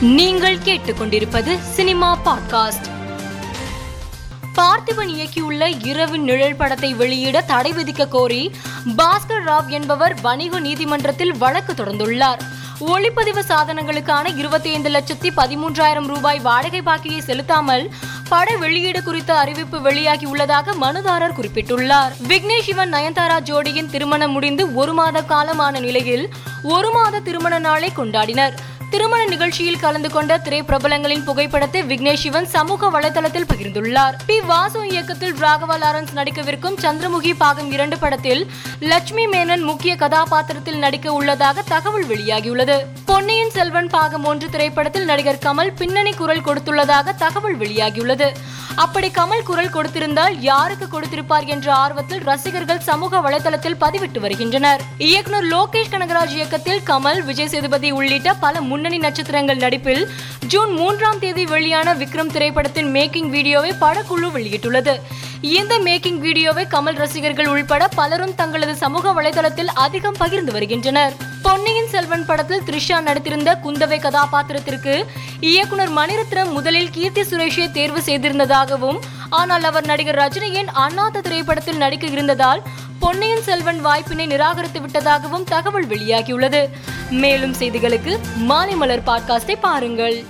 நீங்கள் கேட்டுக்கொண்டிருப்பது cinema podcast. Parthiban இயக்கியுள்ள இரவு நிழல் படத்தை வெளியிட தடை விதிக்க கோரி பாஸ்கர் ராவ் என்பவர் வணிக நீதிமன்றத்தில் வழக்கு தொடர்ந்துள்ளார். ஒளிப்பதிவு சாதனங்களுக்கான இருபத்தி ஐந்து லட்சத்தி பதிமூன்றாயிரம் ரூபாய் வாடகை பாக்கியை செலுத்தாமல் பட வெளியீடு குறித்த அறிவிப்பு வெளியாகி உள்ளதாக மனுதாரர் குறிப்பிட்டுள்ளார். விக்னேஷ் சிவன் நயன்தாரா ஜோடியின் திருமணம் முடிந்து ஒரு மாத காலமான நிலையில் ஒரு மாத திருமண நாளை கொண்டாடினர். திருமண நிகழ்ச்சியில் கலந்து கொண்ட திரைப்பிரபலங்களின் புகைப்படத்தை விக்னேஷ் சிவன் சமூக வலைதளத்தில் பகிர்ந்துள்ளார். பி வாசு இயக்கத்தில் ராகவா லாரன்ஸ் நடிக்கவிருக்கும் சந்திரமுகி பாகம் இரண்டு படத்தில் லட்சுமி மேனன் முக்கிய கதாபாத்திரத்தில் நடிக்க உள்ளதாக தகவல் வெளியாகியுள்ளது. பொன்னியின் செல்வன் பாகம் ஒன்று திரைப்படத்தில் நடிகர் கமல் பின்னணி குரல் கொடுத்துள்ளதாக தகவல் வெளியாகியுள்ளது. அப்படி கமல் குரல் கொடுத்திருந்தால் யாருக்கு கொடுத்திருப்பார் என்ற ஆர்வத்தில் ரசிகர்கள் சமூக வலைதளத்தில் பதிவிட்டு வருகின்றனர். இயக்குனர் லோகேஷ் கனகராஜ் இயக்கத்தில் கமல் விஜய் சேதுபதி உள்ளிட்ட பல முன்னணி நட்சத்திரங்கள் நடிப்பில் ஜூன் மூன்றாம் தேதி வெளியான விக்ரம் திரைப்படத்தின் மேக்கிங் வீடியோவை படக்குழு வெளியிட்டுள்ளது. இந்த மேக்கிங் வீடியோவை கமல் ரசிகர்கள் உள்பட பலரும் தங்களது சமூக வலைதளத்தில் அதிகம் பகிர்ந்து வருகின்றனர். பொன்னியின் செல்வன் படத்தில் த்ரிஷா நடித்திருந்த குந்தவை கதாபாத்திரத்திற்கு இயக்குனர் மணிரத்னம் முதலில் கீர்த்தி சுரேஷை தேர்வு செய்திருந்ததாகவும் ஆனால் அவர் நடிகர் ரஜினியின் அண்ணாத்த திரைப்படத்தில் நடிக்க இருந்ததால் பொன்னியின் செல்வன் வாய்ப்பினை நிராகரித்து விட்டதாகவும் தகவல் வெளியாகியுள்ளது. மேலும் செய்திகளுக்கு மாலை மலர் பாட்காஸ்டை பாருங்கள்.